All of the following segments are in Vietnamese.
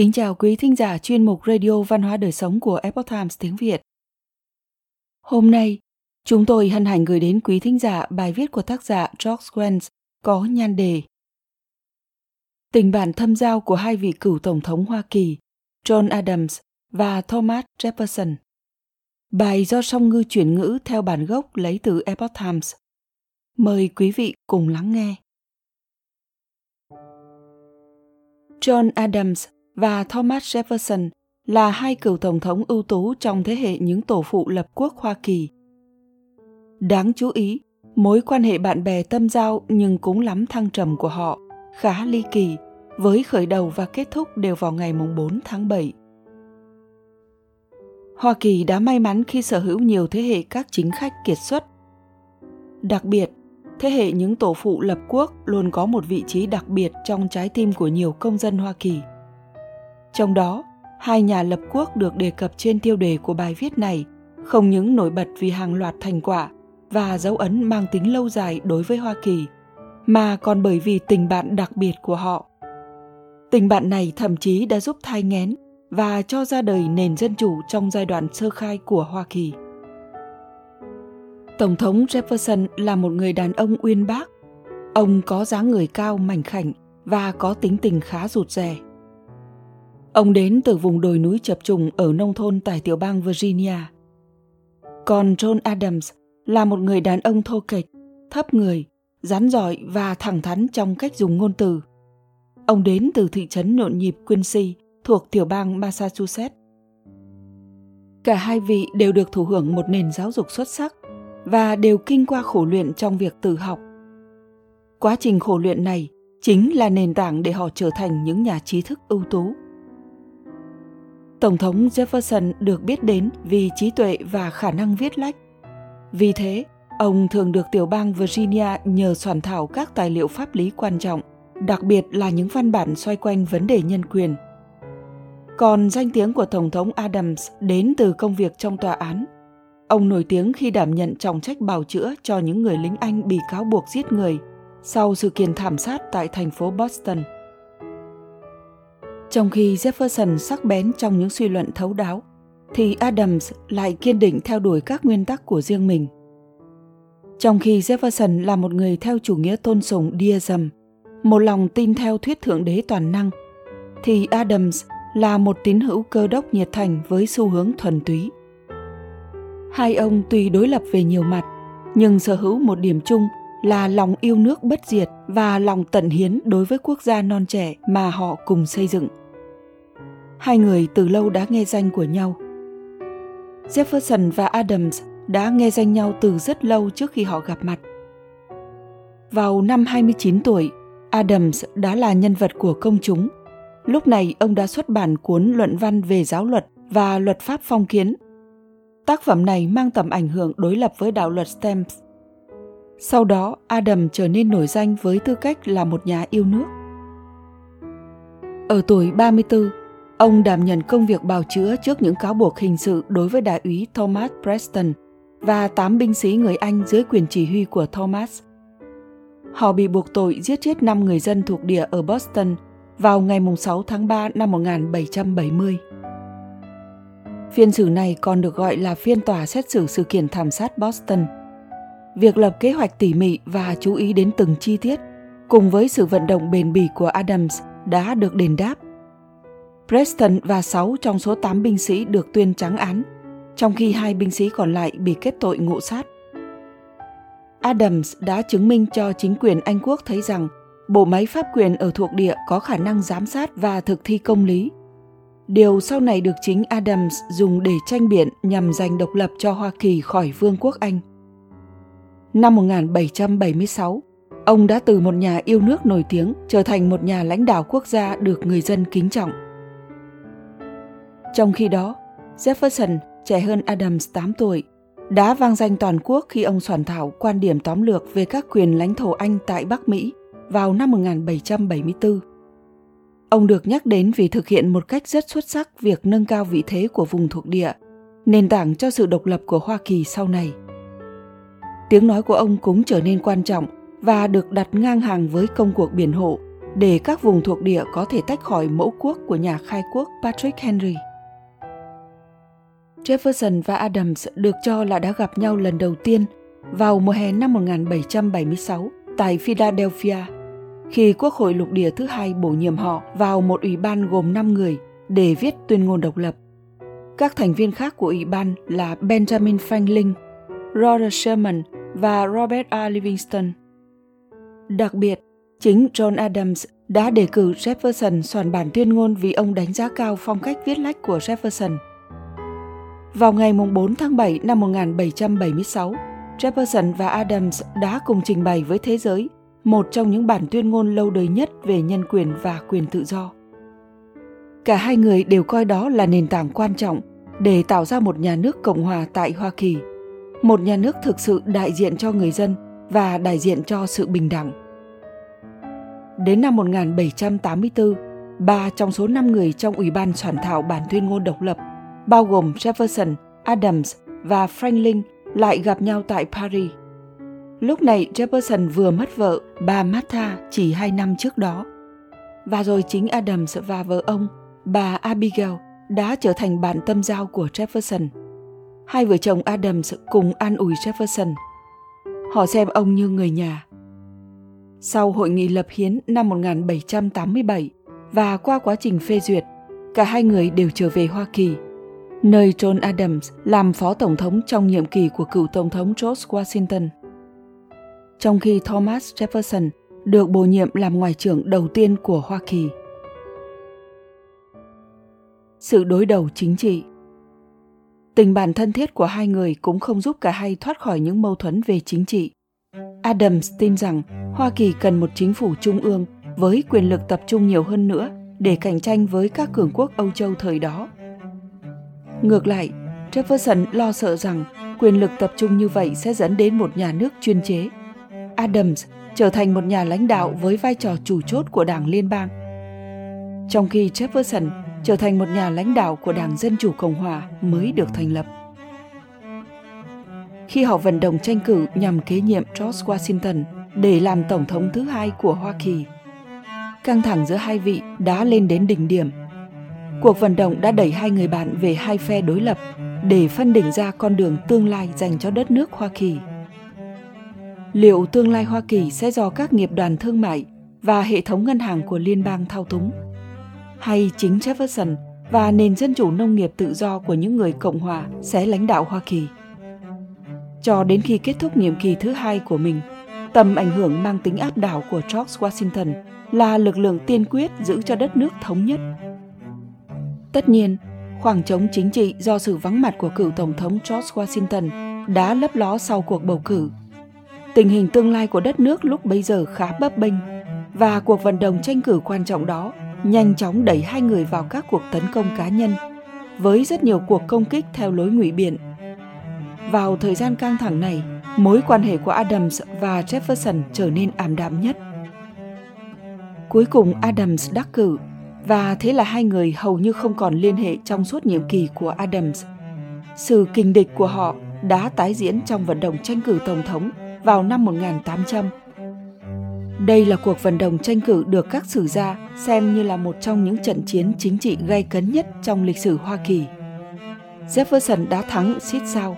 Kính chào quý thính giả chuyên mục Radio Văn hóa Đời Sống của Epoch Times tiếng Việt. Hôm nay, chúng tôi hân hạnh gửi đến quý thính giả bài viết của tác giả George Wells có nhan đề Tình bạn thâm giao của hai vị cựu Tổng thống Hoa Kỳ, John Adams và Thomas Jefferson. Bài do song ngư chuyển ngữ theo bản gốc lấy từ Epoch Times. Mời quý vị cùng lắng nghe. John Adams và Thomas Jefferson là hai cựu tổng thống ưu tú trong thế hệ những tổ phụ lập quốc Hoa Kỳ. Đáng chú ý, mối quan hệ bạn bè tâm giao nhưng cũng lắm thăng trầm của họ khá ly kỳ với khởi đầu và kết thúc đều vào ngày 4 tháng 7. Hoa Kỳ đã may mắn khi sở hữu nhiều thế hệ các chính khách kiệt xuất. Đặc biệt, thế hệ những tổ phụ lập quốc luôn có một vị trí đặc biệt trong trái tim của nhiều công dân Hoa Kỳ. Trong đó, hai nhà lập quốc được đề cập trên tiêu đề của bài viết này không những nổi bật vì hàng loạt thành quả và dấu ấn mang tính lâu dài đối với Hoa Kỳ, mà còn bởi vì tình bạn đặc biệt của họ. Tình bạn này thậm chí đã giúp thai nghén và cho ra đời nền dân chủ trong giai đoạn sơ khai của Hoa Kỳ. Tổng thống Jefferson là một người đàn ông uyên bác. Ông có dáng người cao mảnh khảnh và có tính tình khá rụt rè. Ông đến từ vùng đồi núi chập trùng ở nông thôn tại tiểu bang Virginia. Còn John Adams là một người đàn ông thô kệch, thấp người, rắn giỏi và thẳng thắn trong cách dùng ngôn từ. Ông đến từ thị trấn nhộn nhịp Quincy thuộc tiểu bang Massachusetts. Cả hai vị đều được thụ hưởng một nền giáo dục xuất sắc và đều kinh qua khổ luyện trong việc tự học. Quá trình khổ luyện này chính là nền tảng để họ trở thành những nhà trí thức ưu tú. Tổng thống Jefferson được biết đến vì trí tuệ và khả năng viết lách. Vì thế, ông thường được tiểu bang Virginia nhờ soạn thảo các tài liệu pháp lý quan trọng, đặc biệt là những văn bản xoay quanh vấn đề nhân quyền. Còn danh tiếng của Tổng thống Adams đến từ công việc trong tòa án. Ông nổi tiếng khi đảm nhận trọng trách bào chữa cho những người lính Anh bị cáo buộc giết người sau sự kiện thảm sát tại thành phố Boston – trong khi Jefferson sắc bén trong những suy luận thấu đáo, thì Adams lại kiên định theo đuổi các nguyên tắc của riêng mình. Trong khi Jefferson là một người theo chủ nghĩa tôn sùng deism, một lòng tin theo thuyết thượng đế toàn năng, thì Adams là một tín hữu cơ đốc nhiệt thành với xu hướng thuần túy. Hai ông tuy đối lập về nhiều mặt, nhưng sở hữu một điểm chung là lòng yêu nước bất diệt và lòng tận hiến đối với quốc gia non trẻ mà họ cùng xây dựng hai người từ lâu đã nghe danh của nhau. Jefferson và Adams đã nghe danh nhau từ rất lâu trước khi họ gặp mặt. Vào năm 29 tuổi, Adams đã là nhân vật của công chúng. Lúc này ông đã xuất bản cuốn luận văn về giáo luật và luật pháp phong kiến. Tác phẩm này mang tầm ảnh hưởng đối lập với đạo luật Stamps. Sau đó, Adam trở nên nổi danh với tư cách là một nhà yêu nước. Ở tuổi 34, Ông đảm nhận công việc bào chữa trước những cáo buộc hình sự đối với đại úy Thomas Preston và 8 binh sĩ người Anh dưới quyền chỉ huy của Thomas. Họ bị buộc tội giết chết 5 người dân thuộc địa ở Boston vào ngày 6 tháng 3 năm 1770. Phiên xử này còn được gọi là phiên tòa xét xử sự kiện thảm sát Boston. Việc lập kế hoạch tỉ mỉ và chú ý đến từng chi tiết, cùng với sự vận động bền bỉ của Adams đã được đền đáp Preston và 6 trong số 8 binh sĩ được tuyên trắng án, trong khi hai binh sĩ còn lại bị kết tội ngộ sát. Adams đã chứng minh cho chính quyền Anh quốc thấy rằng bộ máy pháp quyền ở thuộc địa có khả năng giám sát và thực thi công lý. Điều sau này được chính Adams dùng để tranh biện nhằm giành độc lập cho Hoa Kỳ khỏi Vương quốc Anh. Năm 1776, ông đã từ một nhà yêu nước nổi tiếng trở thành một nhà lãnh đạo quốc gia được người dân kính trọng. Trong khi đó, Jefferson, trẻ hơn Adams 8 tuổi, đã vang danh toàn quốc khi ông soạn thảo quan điểm tóm lược về các quyền lãnh thổ Anh tại Bắc Mỹ vào năm 1774. Ông được nhắc đến vì thực hiện một cách rất xuất sắc việc nâng cao vị thế của vùng thuộc địa, nền tảng cho sự độc lập của Hoa Kỳ sau này. Tiếng nói của ông cũng trở nên quan trọng và được đặt ngang hàng với công cuộc biển hộ để các vùng thuộc địa có thể tách khỏi mẫu quốc của nhà khai quốc Patrick Henry. Jefferson và Adams được cho là đã gặp nhau lần đầu tiên vào mùa hè năm 1776 tại Philadelphia, khi Quốc hội lục địa thứ hai bổ nhiệm họ vào một ủy ban gồm 5 người để viết tuyên ngôn độc lập. Các thành viên khác của ủy ban là Benjamin Franklin, Roger Sherman và Robert A. Livingston. Đặc biệt, chính John Adams đã đề cử Jefferson soạn bản tuyên ngôn vì ông đánh giá cao phong cách viết lách của Jefferson. Vào ngày 4 tháng 7 năm 1776, Jefferson và Adams đã cùng trình bày với thế giới một trong những bản tuyên ngôn lâu đời nhất về nhân quyền và quyền tự do. Cả hai người đều coi đó là nền tảng quan trọng để tạo ra một nhà nước cộng hòa tại Hoa Kỳ, một nhà nước thực sự đại diện cho người dân và đại diện cho sự bình đẳng. Đến năm 1784, ba trong số năm người trong Ủy ban soạn thảo bản tuyên ngôn độc lập, bao gồm Jefferson, Adams và Franklin lại gặp nhau tại Paris. Lúc này Jefferson vừa mất vợ, bà Martha chỉ hai năm trước đó. Và rồi chính Adams và vợ ông, bà Abigail, đã trở thành bạn tâm giao của Jefferson. Hai vợ chồng Adams cùng an ủi Jefferson. Họ xem ông như người nhà. Sau hội nghị lập hiến năm 1787 và qua quá trình phê duyệt, cả hai người đều trở về Hoa Kỳ – nơi John Adams làm phó tổng thống trong nhiệm kỳ của cựu tổng thống George Washington. Trong khi Thomas Jefferson được bổ nhiệm làm ngoại trưởng đầu tiên của Hoa Kỳ. Sự đối đầu chính trị Tình bạn thân thiết của hai người cũng không giúp cả hai thoát khỏi những mâu thuẫn về chính trị. Adams tin rằng Hoa Kỳ cần một chính phủ trung ương với quyền lực tập trung nhiều hơn nữa để cạnh tranh với các cường quốc Âu Châu thời đó Ngược lại, Jefferson lo sợ rằng quyền lực tập trung như vậy sẽ dẫn đến một nhà nước chuyên chế. Adams trở thành một nhà lãnh đạo với vai trò chủ chốt của Đảng Liên bang. Trong khi Jefferson trở thành một nhà lãnh đạo của Đảng Dân Chủ Cộng Hòa mới được thành lập. Khi họ vận động tranh cử nhằm kế nhiệm George Washington để làm tổng thống thứ hai của Hoa Kỳ, căng thẳng giữa hai vị đã lên đến đỉnh điểm Cuộc vận động đã đẩy hai người bạn về hai phe đối lập để phân định ra con đường tương lai dành cho đất nước Hoa Kỳ. Liệu tương lai Hoa Kỳ sẽ do các nghiệp đoàn thương mại và hệ thống ngân hàng của liên bang thao túng? Hay chính Jefferson và nền dân chủ nông nghiệp tự do của những người Cộng hòa sẽ lãnh đạo Hoa Kỳ? Cho đến khi kết thúc nhiệm kỳ thứ hai của mình, tầm ảnh hưởng mang tính áp đảo của George Washington là lực lượng tiên quyết giữ cho đất nước thống nhất Tất nhiên, khoảng trống chính trị do sự vắng mặt của cựu Tổng thống George Washington đã lấp ló sau cuộc bầu cử. Tình hình tương lai của đất nước lúc bấy giờ khá bấp bênh và cuộc vận động tranh cử quan trọng đó nhanh chóng đẩy hai người vào các cuộc tấn công cá nhân với rất nhiều cuộc công kích theo lối ngụy biện. Vào thời gian căng thẳng này, mối quan hệ của Adams và Jefferson trở nên ảm đạm nhất. Cuối cùng Adams đắc cử và thế là hai người hầu như không còn liên hệ trong suốt nhiệm kỳ của Adams. Sự kình địch của họ đã tái diễn trong vận động tranh cử tổng thống vào năm 1800. Đây là cuộc vận động tranh cử được các sử gia xem như là một trong những trận chiến chính trị gay cấn nhất trong lịch sử Hoa Kỳ. Jefferson đã thắng xít sao.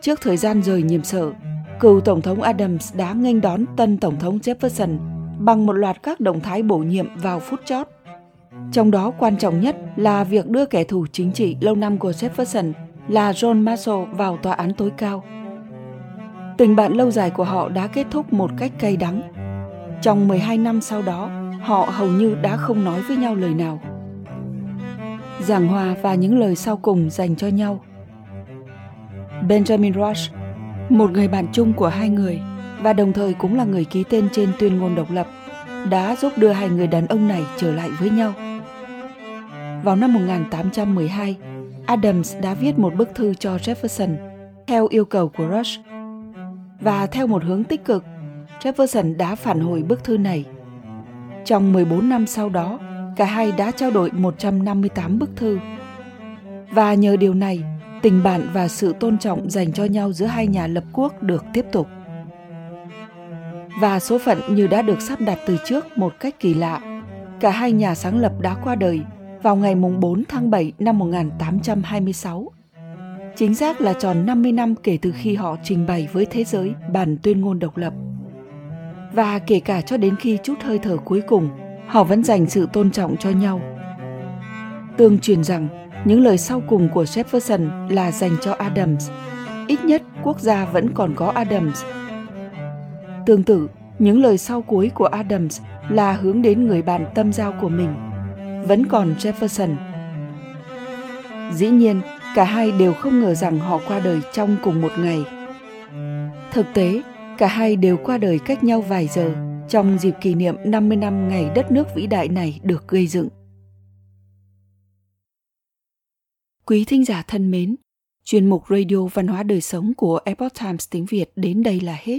Trước thời gian rời nhiệm sở, cựu Tổng thống Adams đã nghênh đón tân Tổng thống Jefferson bằng một loạt các động thái bổ nhiệm vào phút chót trong đó quan trọng nhất là việc đưa kẻ thù chính trị lâu năm của Jefferson là John Marshall vào tòa án tối cao. Tình bạn lâu dài của họ đã kết thúc một cách cay đắng. Trong 12 năm sau đó, họ hầu như đã không nói với nhau lời nào. Giảng hòa và những lời sau cùng dành cho nhau. Benjamin Rush, một người bạn chung của hai người và đồng thời cũng là người ký tên trên tuyên ngôn độc lập, đã giúp đưa hai người đàn ông này trở lại với nhau. Vào năm 1812, Adams đã viết một bức thư cho Jefferson theo yêu cầu của Rush. Và theo một hướng tích cực, Jefferson đã phản hồi bức thư này. Trong 14 năm sau đó, cả hai đã trao đổi 158 bức thư. Và nhờ điều này, tình bạn và sự tôn trọng dành cho nhau giữa hai nhà lập quốc được tiếp tục và số phận như đã được sắp đặt từ trước một cách kỳ lạ. Cả hai nhà sáng lập đã qua đời vào ngày 4 tháng 7 năm 1826. Chính xác là tròn 50 năm kể từ khi họ trình bày với thế giới bản tuyên ngôn độc lập. Và kể cả cho đến khi chút hơi thở cuối cùng, họ vẫn dành sự tôn trọng cho nhau. Tương truyền rằng những lời sau cùng của Jefferson là dành cho Adams. Ít nhất quốc gia vẫn còn có Adams. Tương tự, những lời sau cuối của Adams là hướng đến người bạn tâm giao của mình. Vẫn còn Jefferson. Dĩ nhiên, cả hai đều không ngờ rằng họ qua đời trong cùng một ngày. Thực tế, cả hai đều qua đời cách nhau vài giờ trong dịp kỷ niệm 50 năm ngày đất nước vĩ đại này được gây dựng. Quý thính giả thân mến, chuyên mục Radio Văn hóa Đời Sống của Epoch Times tiếng Việt đến đây là hết.